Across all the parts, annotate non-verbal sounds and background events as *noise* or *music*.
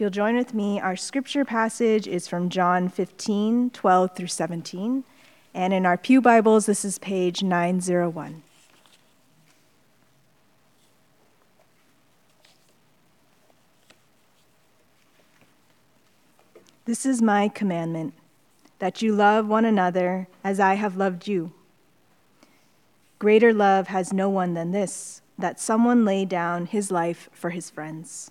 If you'll join with me, our scripture passage is from John 15, 12 through 17. And in our Pew Bibles, this is page 901. This is my commandment that you love one another as I have loved you. Greater love has no one than this that someone lay down his life for his friends.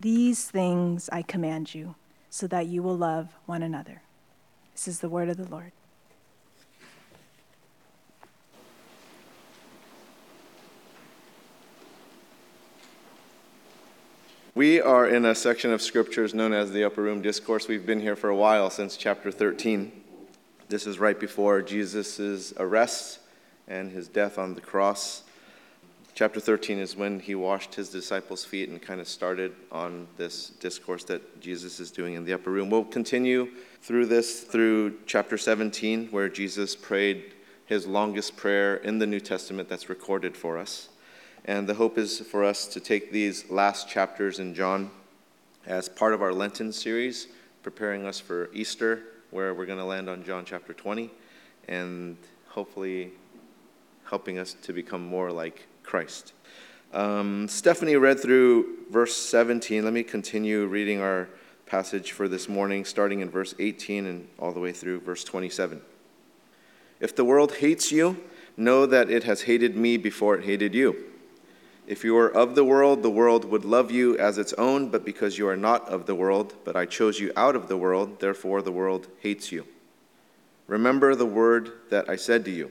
These things I command you, so that you will love one another. This is the word of the Lord. We are in a section of scriptures known as the Upper Room Discourse. We've been here for a while, since chapter 13. This is right before Jesus' arrest and his death on the cross. Chapter 13 is when he washed his disciples' feet and kind of started on this discourse that Jesus is doing in the upper room. We'll continue through this through chapter 17, where Jesus prayed his longest prayer in the New Testament that's recorded for us. And the hope is for us to take these last chapters in John as part of our Lenten series, preparing us for Easter, where we're going to land on John chapter 20, and hopefully helping us to become more like Christ. Um, Stephanie read through verse 17. Let me continue reading our passage for this morning, starting in verse 18 and all the way through verse 27. If the world hates you, know that it has hated me before it hated you. If you were of the world, the world would love you as its own, but because you are not of the world, but I chose you out of the world, therefore the world hates you. Remember the word that I said to you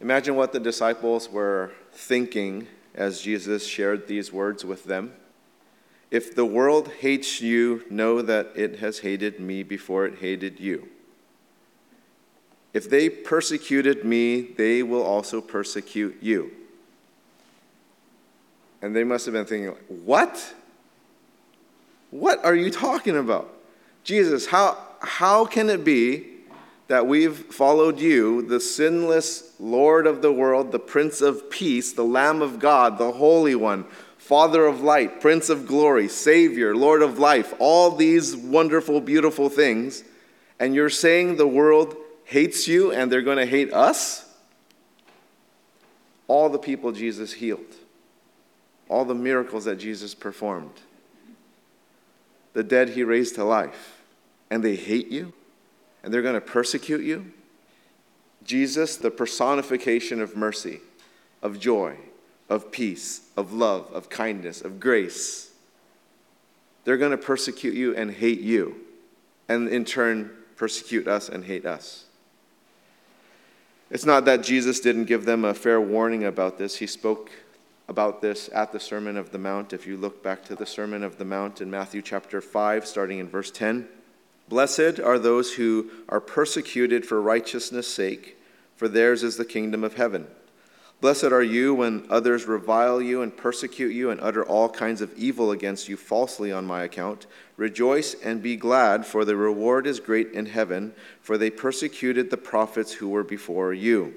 Imagine what the disciples were thinking as Jesus shared these words with them. If the world hates you, know that it has hated me before it hated you. If they persecuted me, they will also persecute you. And they must have been thinking, What? What are you talking about? Jesus, how, how can it be that we've followed you, the sinless Lord of the world, the Prince of Peace, the Lamb of God, the Holy One, Father of Light, Prince of Glory, Savior, Lord of Life, all these wonderful, beautiful things, and you're saying the world hates you and they're going to hate us? All the people Jesus healed, all the miracles that Jesus performed, the dead he raised to life, and they hate you and they're going to persecute you? Jesus, the personification of mercy, of joy, of peace, of love, of kindness, of grace. They're going to persecute you and hate you, and in turn, persecute us and hate us. It's not that Jesus didn't give them a fair warning about this. He spoke about this at the Sermon of the Mount. If you look back to the Sermon of the Mount in Matthew chapter 5, starting in verse 10 Blessed are those who are persecuted for righteousness' sake, for theirs is the kingdom of heaven. Blessed are you when others revile you and persecute you and utter all kinds of evil against you falsely on my account. Rejoice and be glad, for the reward is great in heaven, for they persecuted the prophets who were before you.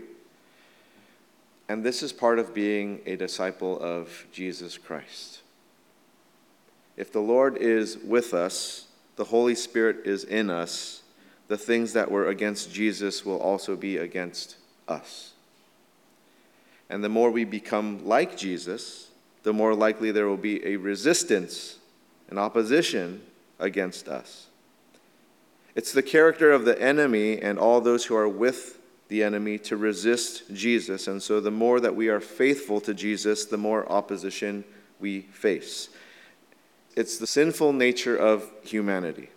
And this is part of being a disciple of Jesus Christ. If the Lord is with us, the Holy Spirit is in us, the things that were against Jesus will also be against us. And the more we become like Jesus, the more likely there will be a resistance, an opposition against us. It's the character of the enemy and all those who are with the enemy to resist Jesus. And so the more that we are faithful to Jesus, the more opposition we face. It's the sinful nature of humanity.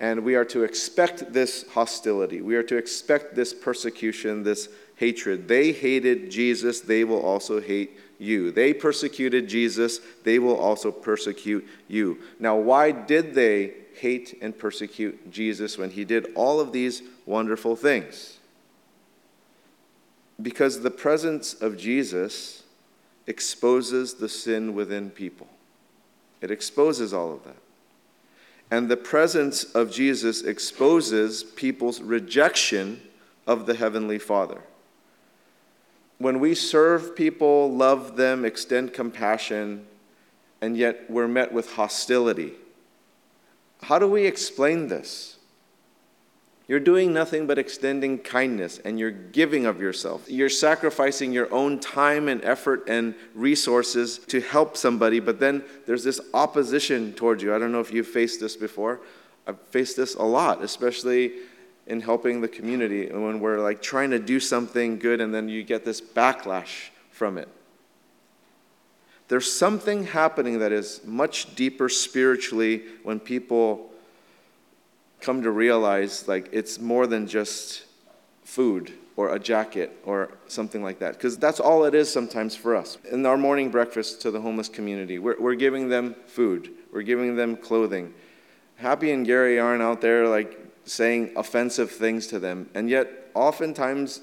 And we are to expect this hostility. We are to expect this persecution, this hatred. They hated Jesus, they will also hate you. They persecuted Jesus, they will also persecute you. Now, why did they hate and persecute Jesus when he did all of these wonderful things? Because the presence of Jesus exposes the sin within people, it exposes all of that. And the presence of Jesus exposes people's rejection of the Heavenly Father when we serve people, love them, extend compassion, and yet we're met with hostility, how do we explain this? You're doing nothing but extending kindness and you're giving of yourself. You're sacrificing your own time and effort and resources to help somebody, but then there's this opposition towards you. I don't know if you've faced this before. I've faced this a lot, especially in helping the community and when we're like trying to do something good and then you get this backlash from it. There's something happening that is much deeper spiritually when people come to realize like it's more than just food or a jacket or something like that. Because that's all it is sometimes for us. In our morning breakfast to the homeless community, we're, we're giving them food, we're giving them clothing. Happy and Gary aren't out there like saying offensive things to them. And yet, oftentimes,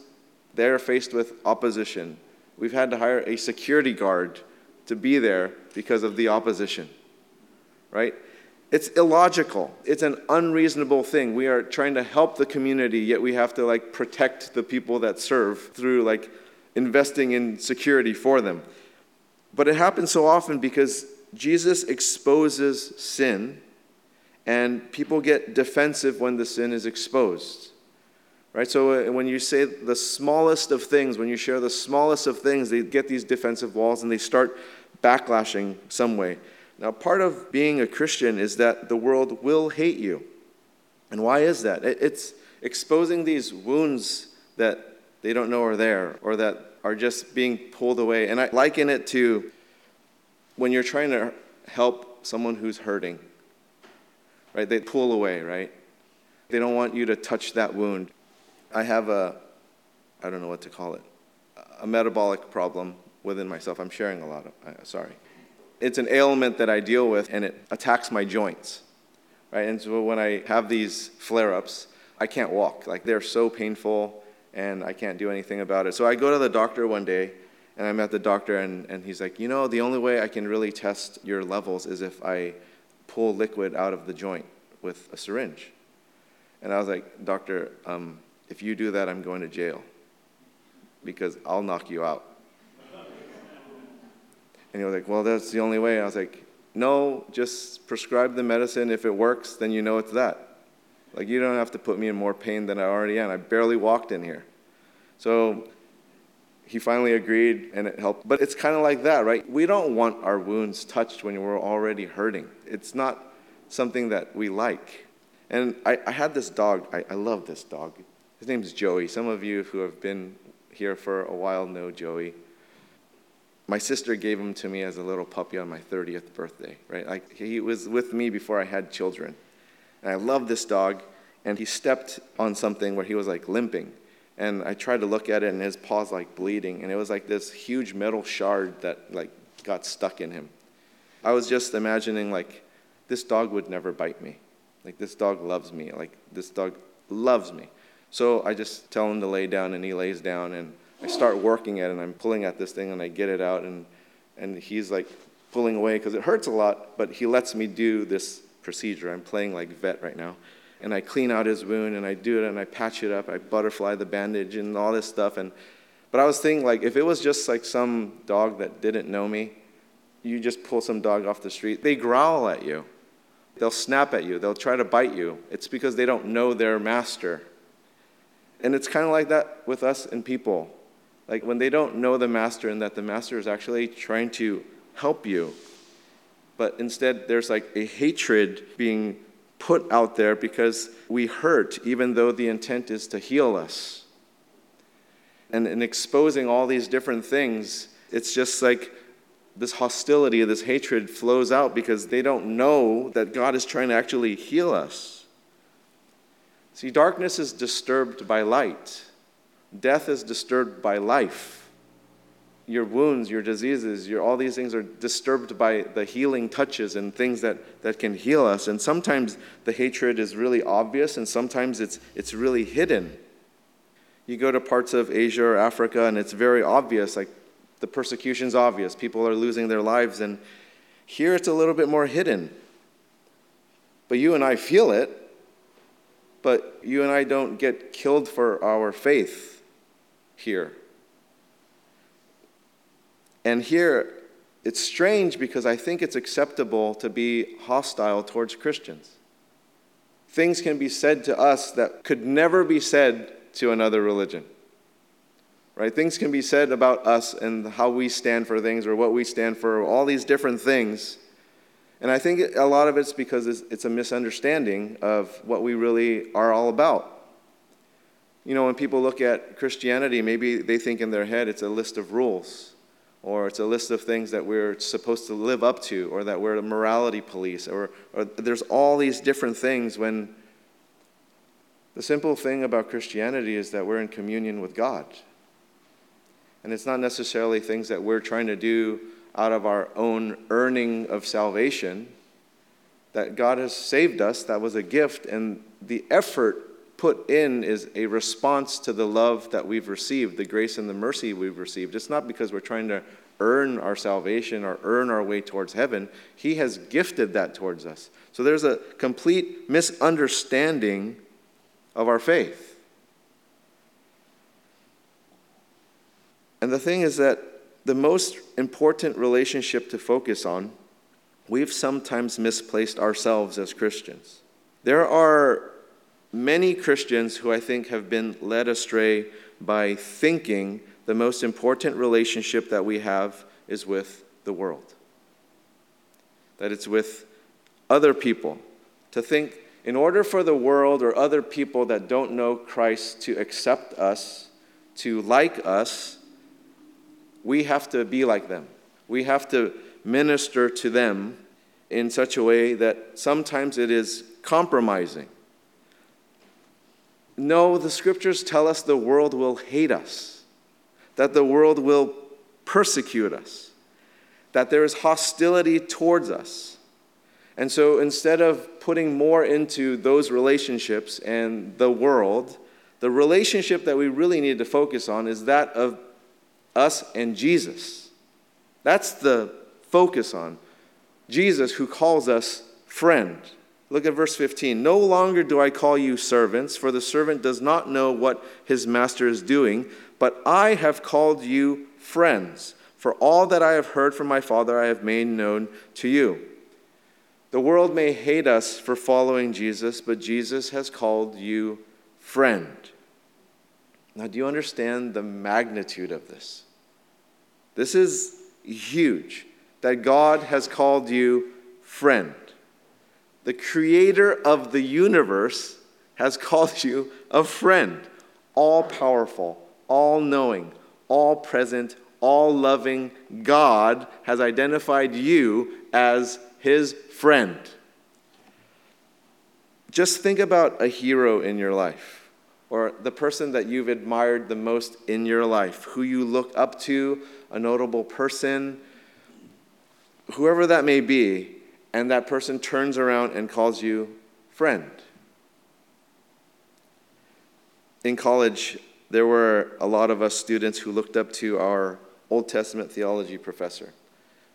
they're faced with opposition. We've had to hire a security guard to be there because of the opposition, right? It's illogical. It's an unreasonable thing. We are trying to help the community, yet we have to like protect the people that serve through like investing in security for them. But it happens so often because Jesus exposes sin and people get defensive when the sin is exposed. Right? So uh, when you say the smallest of things, when you share the smallest of things, they get these defensive walls and they start backlashing some way. Now, part of being a Christian is that the world will hate you. And why is that? It's exposing these wounds that they don't know are there or that are just being pulled away. And I liken it to when you're trying to help someone who's hurting right? They pull away, right? They don't want you to touch that wound. I have a, I don't know what to call it, a metabolic problem within myself. I'm sharing a lot of, uh, sorry. It's an ailment that I deal with and it attacks my joints, right? And so when I have these flare ups, I can't walk. Like they're so painful and I can't do anything about it. So I go to the doctor one day and I'm at the doctor and, and he's like, you know, the only way I can really test your levels is if I pull liquid out of the joint with a syringe. And I was like, Doctor, um, if you do that, I'm going to jail because I'll knock you out. And he was like, Well, that's the only way. I was like, No, just prescribe the medicine. If it works, then you know it's that. Like, you don't have to put me in more pain than I already am. I barely walked in here. So he finally agreed and it helped. But it's kind of like that, right? We don't want our wounds touched when we're already hurting. It's not something that we like. And I, I had this dog, I, I love this dog. His name name's Joey. Some of you who have been here for a while know Joey. My sister gave him to me as a little puppy on my 30th birthday, right? Like he was with me before I had children. And I love this dog, and he stepped on something where he was like limping. And I tried to look at it, and his paw's like bleeding, and it was like this huge metal shard that like got stuck in him. I was just imagining like this dog would never bite me. Like this dog loves me. Like this dog loves me. So I just tell him to lay down, and he lays down, and I start working at it and I'm pulling at this thing and I get it out and, and he's like pulling away because it hurts a lot, but he lets me do this procedure. I'm playing like vet right now. And I clean out his wound and I do it and I patch it up. I butterfly the bandage and all this stuff. And, but I was thinking, like, if it was just like some dog that didn't know me, you just pull some dog off the street, they growl at you. They'll snap at you. They'll try to bite you. It's because they don't know their master. And it's kind of like that with us and people. Like when they don't know the master and that the master is actually trying to help you, but instead there's like a hatred being put out there because we hurt, even though the intent is to heal us. And in exposing all these different things, it's just like this hostility, this hatred flows out because they don't know that God is trying to actually heal us. See, darkness is disturbed by light, death is disturbed by life. Your wounds, your diseases, your, all these things are disturbed by the healing touches and things that, that can heal us. And sometimes the hatred is really obvious, and sometimes it's, it's really hidden. You go to parts of Asia or Africa, and it's very obvious, like the persecution's obvious. People are losing their lives. And here it's a little bit more hidden. But you and I feel it, but you and I don't get killed for our faith here. And here, it's strange because I think it's acceptable to be hostile towards Christians. Things can be said to us that could never be said to another religion right? Things can be said about us and how we stand for things or what we stand for, all these different things. And I think a lot of it's because it's a misunderstanding of what we really are all about. You know, when people look at Christianity, maybe they think in their head it's a list of rules, or it's a list of things that we're supposed to live up to, or that we're a morality police, or, or there's all these different things when the simple thing about Christianity is that we're in communion with God. And it's not necessarily things that we're trying to do out of our own earning of salvation. That God has saved us, that was a gift, and the effort put in is a response to the love that we've received, the grace and the mercy we've received. It's not because we're trying to earn our salvation or earn our way towards heaven. He has gifted that towards us. So there's a complete misunderstanding of our faith. And the thing is that the most important relationship to focus on, we've sometimes misplaced ourselves as Christians. There are many Christians who I think have been led astray by thinking the most important relationship that we have is with the world, that it's with other people. To think, in order for the world or other people that don't know Christ to accept us, to like us, we have to be like them. We have to minister to them in such a way that sometimes it is compromising. No, the scriptures tell us the world will hate us, that the world will persecute us, that there is hostility towards us. And so instead of putting more into those relationships and the world, the relationship that we really need to focus on is that of us and Jesus. That's the focus on. Jesus, who calls us friend. Look at verse 15. No longer do I call you servants, for the servant does not know what his master is doing, but I have called you friends. For all that I have heard from my Father, I have made known to you. The world may hate us for following Jesus, but Jesus has called you friend. Now, do you understand the magnitude of this? This is huge that God has called you friend. The creator of the universe has called *laughs* you a friend, all powerful, all knowing, all present, all loving God has identified you as his friend. Just think about a hero in your life or the person that you've admired the most in your life, who you look up to, a notable person, whoever that may be, and that person turns around and calls you friend. In college, there were a lot of us students who looked up to our Old Testament theology professor.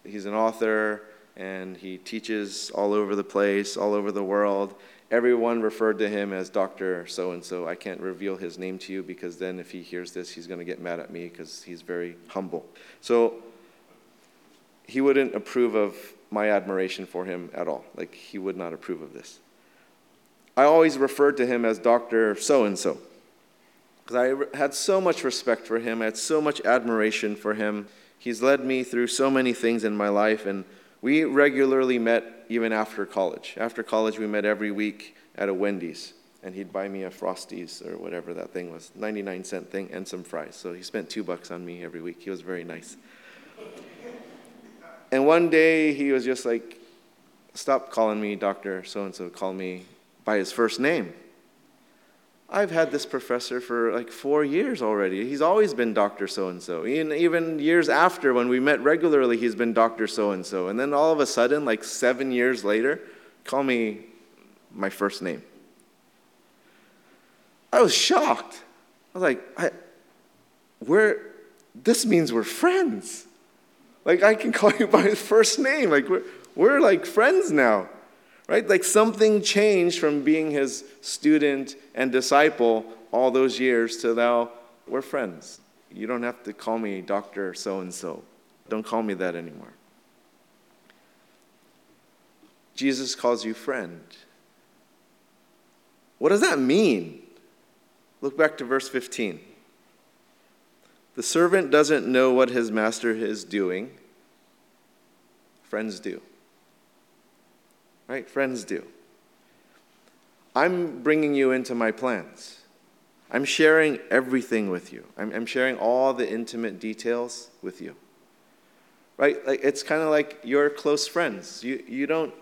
He's an author and he teaches all over the place, all over the world. Everyone referred to him as Dr. So and so. I can't reveal his name to you because then if he hears this, he's going to get mad at me because he's very humble. So he wouldn't approve of my admiration for him at all. Like, he would not approve of this. I always referred to him as Dr. So and so because I had so much respect for him, I had so much admiration for him. He's led me through so many things in my life, and we regularly met even after college. After college, we met every week at a Wendy's, and he'd buy me a Frosties or whatever that thing was 99 cent thing and some fries. So he spent two bucks on me every week. He was very nice. And one day he was just like, Stop calling me Dr. So and so, call me by his first name. I've had this professor for like four years already. He's always been Dr. So and so. Even years after, when we met regularly, he's been Dr. So and so. And then all of a sudden, like seven years later, call me my first name. I was shocked. I was like, I, we're, this means we're friends. Like, I can call you *laughs* by his first name. Like, we're, we're like friends now, right? Like, something changed from being his student and disciple all those years to now we're friends. You don't have to call me Dr. So and so. Don't call me that anymore. Jesus calls you friend. What does that mean? Look back to verse 15. The servant doesn't know what his master is doing. Friends do. Right? Friends do. I'm bringing you into my plans. I'm sharing everything with you. I'm, I'm sharing all the intimate details with you. Right? Like, it's kind of like your close friends. You, you don't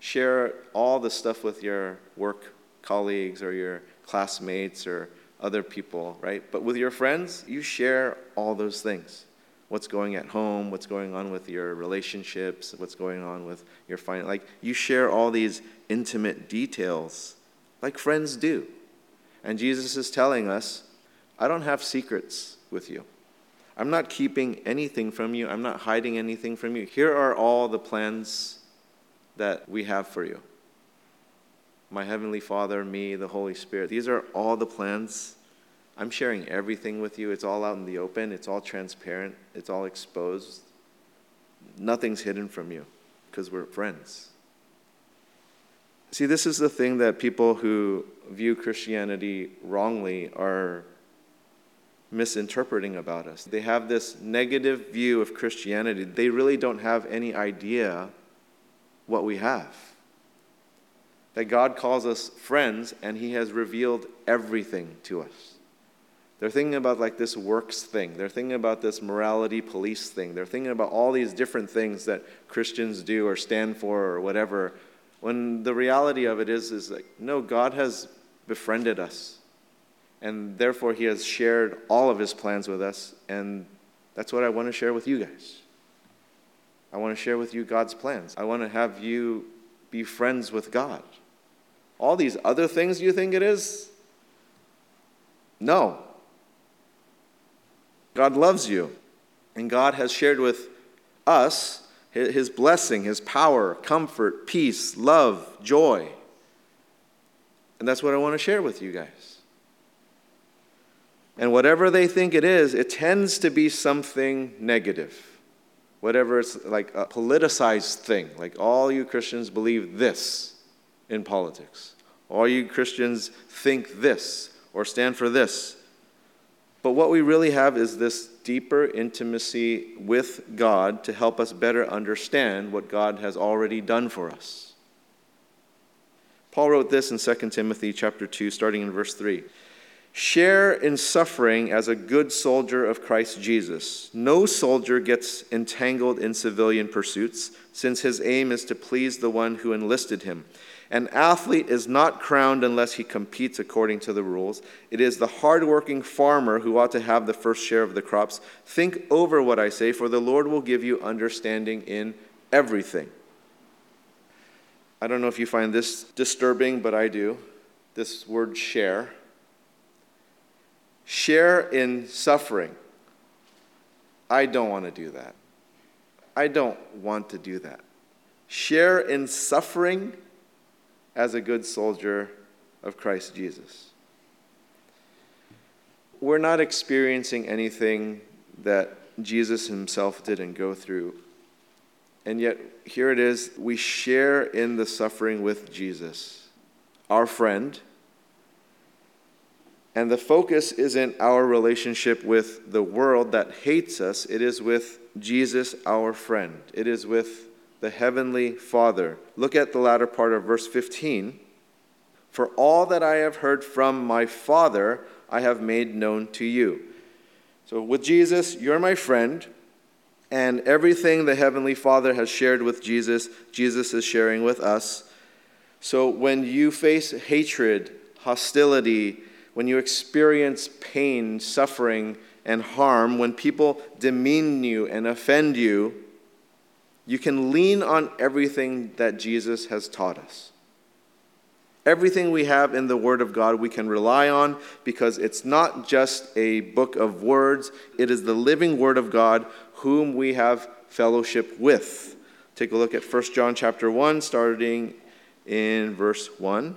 share all the stuff with your work colleagues or your classmates or other people, right? But with your friends, you share all those things. What's going at home, what's going on with your relationships, what's going on with your finance. Like you share all these intimate details like friends do. And Jesus is telling us, I don't have secrets with you. I'm not keeping anything from you. I'm not hiding anything from you. Here are all the plans that we have for you my Heavenly Father, me, the Holy Spirit. These are all the plans. I'm sharing everything with you. It's all out in the open, it's all transparent, it's all exposed. Nothing's hidden from you because we're friends. See, this is the thing that people who view Christianity wrongly are misinterpreting about us. They have this negative view of Christianity. They really don't have any idea what we have that God calls us friends and He has revealed everything to us. They're thinking about like this works thing. They're thinking about this morality police thing. They're thinking about all these different things that Christians do or stand for or whatever. When the reality of it is, is like, no, God has befriended us. And therefore, He has shared all of His plans with us. And that's what I want to share with you guys. I want to share with you God's plans. I want to have you be friends with God. All these other things you think it is? No. God loves you, and God has shared with us his blessing, his power, comfort, peace, love, joy. And that's what I want to share with you guys. And whatever they think it is, it tends to be something negative. Whatever it's like a politicized thing, like all you Christians believe this in politics. All you Christians think this or stand for this. But what we really have is this deeper intimacy with God to help us better understand what God has already done for us. Paul wrote this in 2 Timothy chapter 2 starting in verse 3. Share in suffering as a good soldier of Christ Jesus. No soldier gets entangled in civilian pursuits, since his aim is to please the one who enlisted him. An athlete is not crowned unless he competes according to the rules. It is the hardworking farmer who ought to have the first share of the crops. Think over what I say, for the Lord will give you understanding in everything. I don't know if you find this disturbing, but I do. This word share. share in suffering. I don't want to do that. I don't want to do that. Share in suffering as a good soldier of Christ Jesus. We're not experiencing anything that Jesus himself didn't go through. And yet, here it is we share in the suffering with Jesus, our friend. And the focus isn't our relationship with the world that hates us, it is with Jesus, our friend. It is with the Heavenly Father. Look at the latter part of verse 15. For all that I have heard from my Father, I have made known to you. So, with Jesus, you're my friend, and everything the Heavenly Father has shared with Jesus, Jesus is sharing with us. So, when you face hatred, hostility, when you experience pain, suffering, and harm, when people demean you and offend you, you can lean on everything that Jesus has taught us. Everything we have in the Word of God we can rely on because it's not just a book of words, it is the living Word of God whom we have fellowship with. Take a look at 1 John chapter 1 starting in verse 1.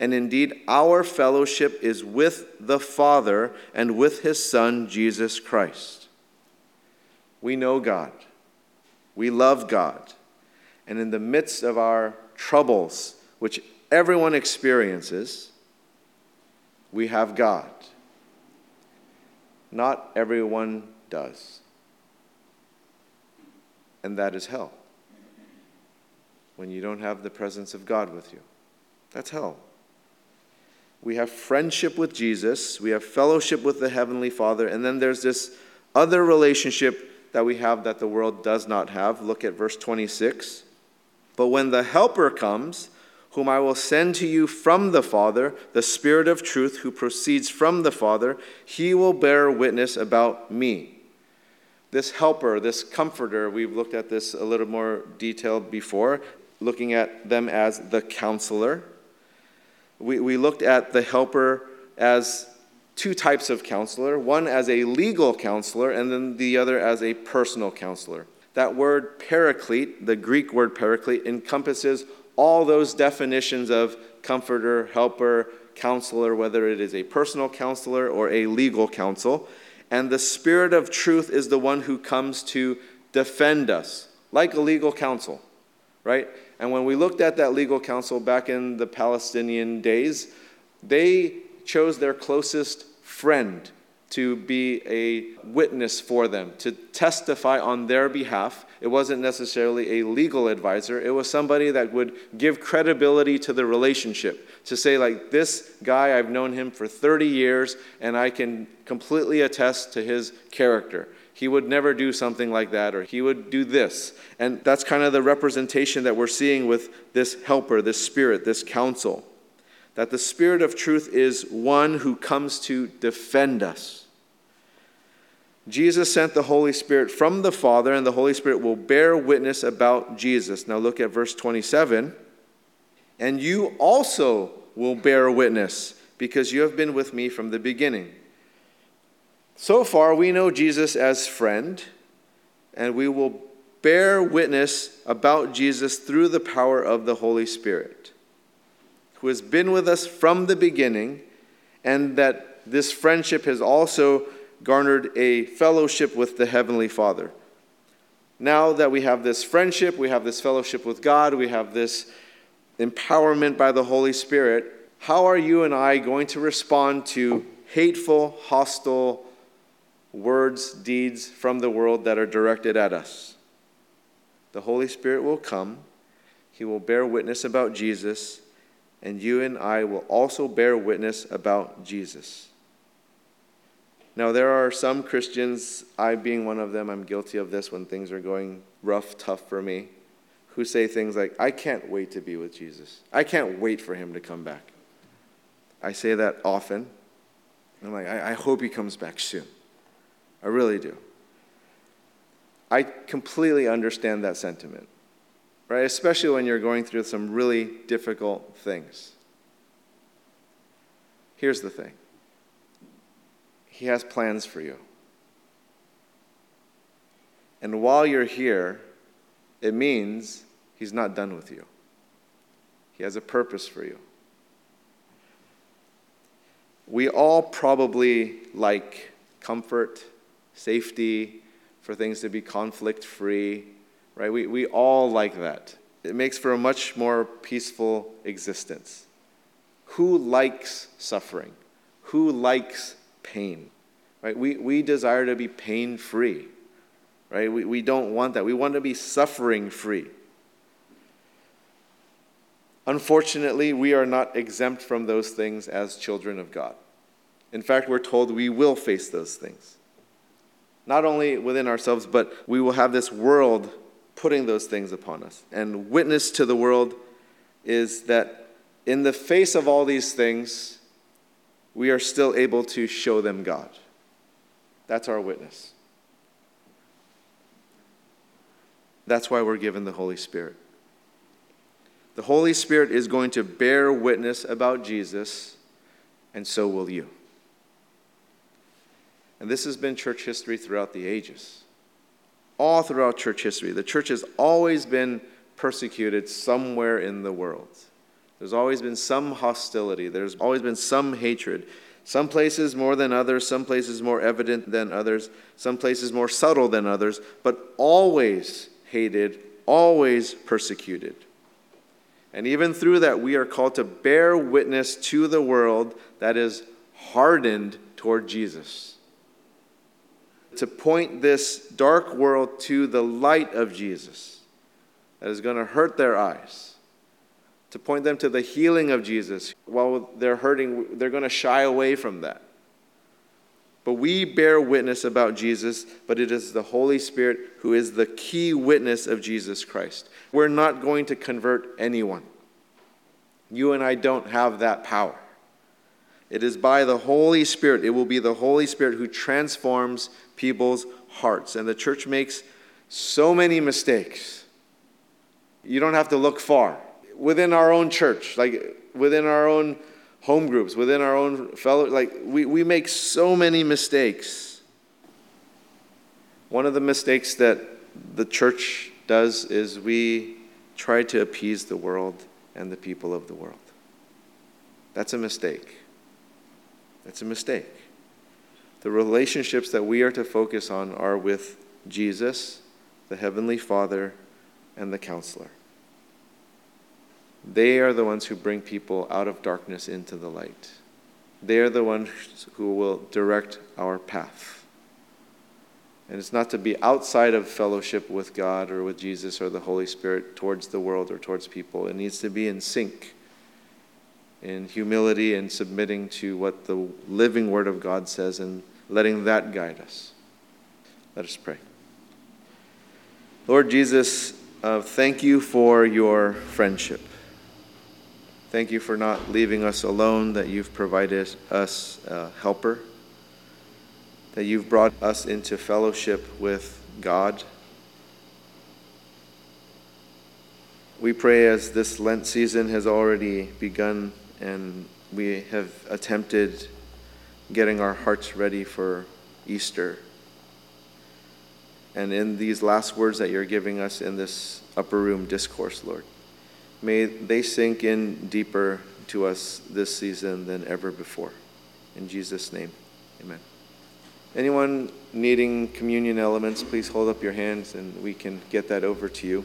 and indeed our fellowship is with the Father and with his Son, Jesus Christ. We know God, we love God, and in the midst of our troubles, which everyone experiences, we have God. Not everyone does. And that is hell. When you don't have the presence of God with you, that's hell. We have friendship with Jesus, we have fellowship with the Heavenly Father, and then there's this other relationship that we have that the world does not have. Look at verse 26. But when the Helper comes, whom I will send to you from the Father, the Spirit of truth who proceeds from the Father, he will bear witness about me. This helper, this comforter, we've looked at this a little more detailed before, looking at them as the counselor. We, we looked at the helper as two types of counselor one as a legal counselor, and then the other as a personal counselor. That word paraclete, the Greek word paraclete, encompasses all those definitions of comforter, helper, counselor, whether it is a personal counselor or a legal counsel. And the Spirit of truth is the one who comes to defend us, like a legal counsel, right? And when we looked at that legal counsel back in the Palestinian days, they chose their closest friend to be a witness for them, to testify on their behalf. It wasn't necessarily a legal advisor, it was somebody that would give credibility to the relationship. To say, like, this guy, I've known him for 30 years, and I can completely attest to his character he would never do something like that, or he would do this. And that's kind of the representation that we're seeing with this helper, this spirit, this counsel. That the spirit of truth is one who comes to defend us. Jesus sent the Holy Spirit from the Father, and the Holy Spirit will bear witness about Jesus. Now look at verse 27. And you also will bear witness, because you have been with me from the beginning. So far, we know Jesus as friend, and we will bear witness about Jesus through the power of the Holy Spirit, who has been with us from the beginning, and that this friendship has also garnered a fellowship with the Heavenly Father. Now that we have this friendship, we have this fellowship with God, we have this empowerment by the Holy Spirit, how are you and I going to respond to hateful, hostile, words, deeds from the world that are directed at us. The Holy Spirit will come, He will bear witness about Jesus, and you and I will also bear witness about Jesus. Now, there are some Christians, I being one of them, I'm guilty of this when things are going rough, tough for me, who say things like, I can't wait to be with Jesus. I can't wait for him to come back. I say that often. I'm like, I, I hope he comes back soon. I really do. I completely understand that sentiment, right? Especially when you're going through some really difficult things. Here's the thing He has plans for you. And while you're here, it means He's not done with you. He has a purpose for you. We all probably like comfort, safety, for things to be conflict free, right? We, we all like that. It makes for a much more peaceful existence. Who likes suffering? Who likes pain? Right? We, we desire to be pain free, right? We, we don't want that. We want to be suffering free. Unfortunately, we are not exempt from those things as children of God. In fact, we're told we will face those things. Not only within ourselves, but we will have this world putting those things upon us. And witness to the world is that in the face of all these things, we are still able to show them God. That's our witness. That's why we're given the Holy Spirit. The Holy Spirit is going to bear witness about Jesus, and so will you. And this has been church history throughout the ages. All throughout church history, the church has always been persecuted somewhere in the world. There's always been some hostility, there's always been some hatred. Some places more than others, some places more evident than others, some places more subtle than others, but always hated, always persecuted. And even through that, we are called to bear witness to the world that is hardened toward Jesus to point this dark world to the light of Jesus that is going to hurt their eyes, to point them to the healing of Jesus. While they're hurting, they're going to shy away from that. But we bear witness about Jesus, but it is the Holy Spirit who is the key witness of Jesus Christ. We're not going to convert anyone. You and I don't have that power. It is by the Holy Spirit. It will be the Holy Spirit who transforms people's hearts. And the church makes so many mistakes. You don't have to look far. Within our own church, like within our own home groups, within our own fellow, like we, we make so many mistakes. One of the mistakes that the church does is we try to appease the world and the people of the world. That's a mistake. That's a mistake. The relationships that we are to focus on are with Jesus, the Heavenly Father, and the Counselor. They are the ones who bring people out of darkness into the light. They are the ones who will direct our path. And it's not to be outside of fellowship with God or with Jesus or the Holy Spirit towards the world or towards people. It needs to be in sync, in humility and submitting to what the living Word of God says and letting that guide us. Let us pray. Lord Jesus, uh, thank you for your friendship. Thank you for not leaving us alone, that you've provided us a helper, that you've brought us into fellowship with God. We pray as this Lent season has already begun and we have attempted getting our hearts ready for Easter. And in these last words that you're giving us in this upper room discourse, Lord, may they sink in deeper to us this season than ever before. In Jesus' name, amen. Anyone needing communion elements, please hold up your hands and we can get that over to you.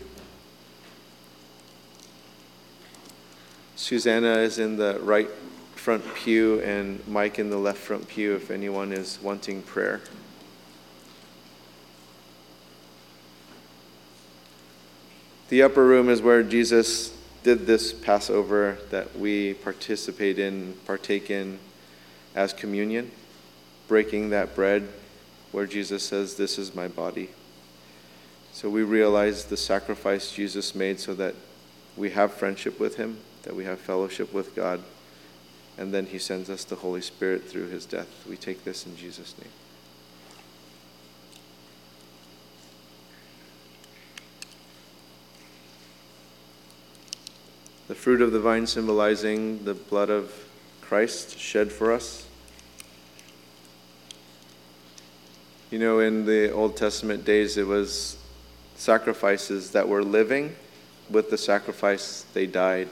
Susanna is in the right front pew and Mike in the left front pew if anyone is wanting prayer. The upper room is where Jesus did this Passover that we participate in, partake in as communion. breaking that bread where Jesus says, This is my body. So we realize the sacrifice Jesus made so that we have friendship with him, that we have fellowship with God, and then he sends us the Holy Spirit through his death. We take this in Jesus' name. The fruit of the vine symbolizing the blood of Christ shed for us. You know, in the Old Testament days, it was sacrifices that were living. With the sacrifice, they died.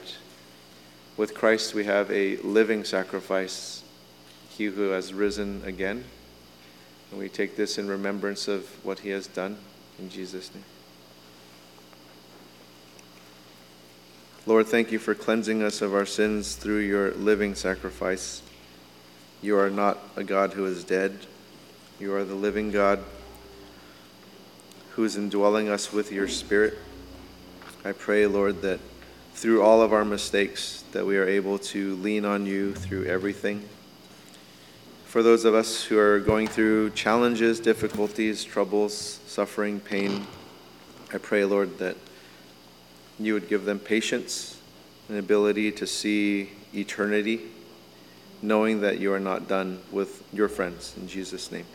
With Christ, we have a living sacrifice, He who has risen again. And we take this in remembrance of what He has done. In Jesus' name. Lord, thank you for cleansing us of our sins through your living sacrifice. You are not a God who is dead. You are the living God who is indwelling us with your Spirit. I pray, Lord, that through all of our mistakes, that we are able to lean on you through everything. For those of us who are going through challenges, difficulties, troubles, suffering, pain, I pray, Lord, that you would give them patience and ability to see eternity, knowing that you are not done with your friends. In Jesus' name.